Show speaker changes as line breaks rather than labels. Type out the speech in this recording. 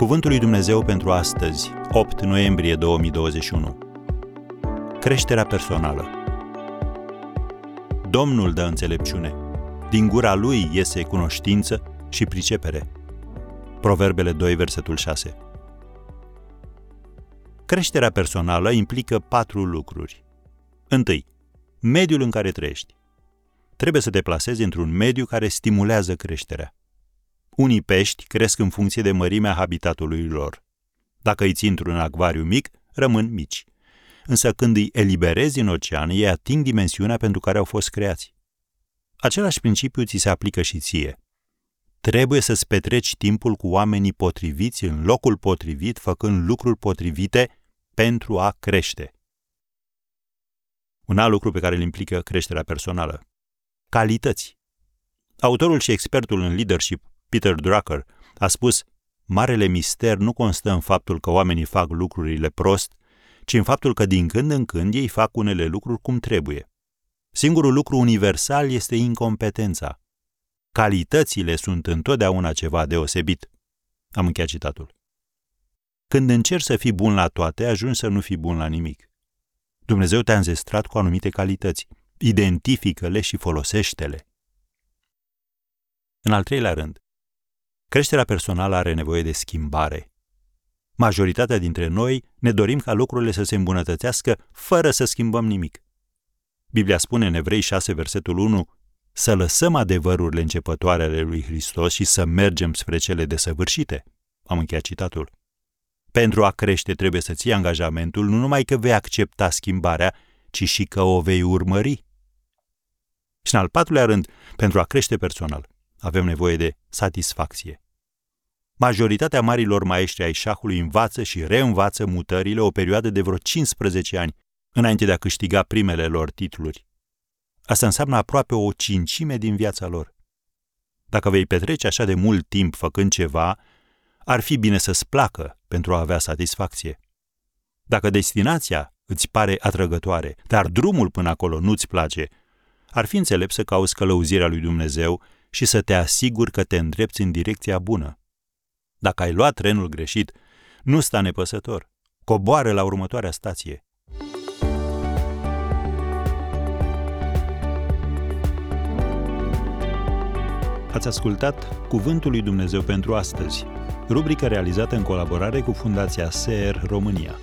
Cuvântul lui Dumnezeu pentru astăzi, 8 noiembrie 2021. Creșterea personală. Domnul dă înțelepciune. Din gura lui iese cunoștință și pricepere. Proverbele 2, versetul 6. Creșterea personală implică patru lucruri. Întâi, mediul în care trăiești. Trebuie să te plasezi într-un mediu care stimulează creșterea. Unii pești cresc în funcție de mărimea habitatului lor. Dacă îi ții într-un acvariu mic, rămân mici. Însă când îi eliberezi în ocean, ei ating dimensiunea pentru care au fost creați. Același principiu ți se aplică și ție. Trebuie să-ți petreci timpul cu oamenii potriviți în locul potrivit, făcând lucruri potrivite pentru a crește. Un alt lucru pe care îl implică creșterea personală. Calități. Autorul și expertul în leadership Peter Drucker, a spus Marele mister nu constă în faptul că oamenii fac lucrurile prost, ci în faptul că din când în când ei fac unele lucruri cum trebuie. Singurul lucru universal este incompetența. Calitățile sunt întotdeauna ceva deosebit. Am încheiat citatul. Când încerci să fii bun la toate, ajungi să nu fii bun la nimic. Dumnezeu te-a înzestrat cu anumite calități. Identifică-le și folosește-le. În al treilea rând, Creșterea personală are nevoie de schimbare. Majoritatea dintre noi ne dorim ca lucrurile să se îmbunătățească fără să schimbăm nimic. Biblia spune în Evrei 6, versetul 1, să lăsăm adevărurile începătoare ale lui Hristos și să mergem spre cele desăvârșite. Am încheiat citatul. Pentru a crește trebuie să ții angajamentul nu numai că vei accepta schimbarea, ci și că o vei urmări. Și în al patrulea rând, pentru a crește personal, avem nevoie de satisfacție. Majoritatea marilor maestri ai șahului învață și reînvață mutările o perioadă de vreo 15 ani înainte de a câștiga primele lor titluri. Asta înseamnă aproape o cincime din viața lor. Dacă vei petrece așa de mult timp făcând ceva, ar fi bine să-ți placă pentru a avea satisfacție. Dacă destinația îți pare atrăgătoare, dar drumul până acolo nu-ți place, ar fi înțelept să cauți călăuzirea lui Dumnezeu și să te asiguri că te îndrepți în direcția bună. Dacă ai luat trenul greșit, nu sta nepăsător. Coboară la următoarea stație. Ați ascultat Cuvântul lui Dumnezeu pentru astăzi, rubrica realizată în colaborare cu Fundația SER România.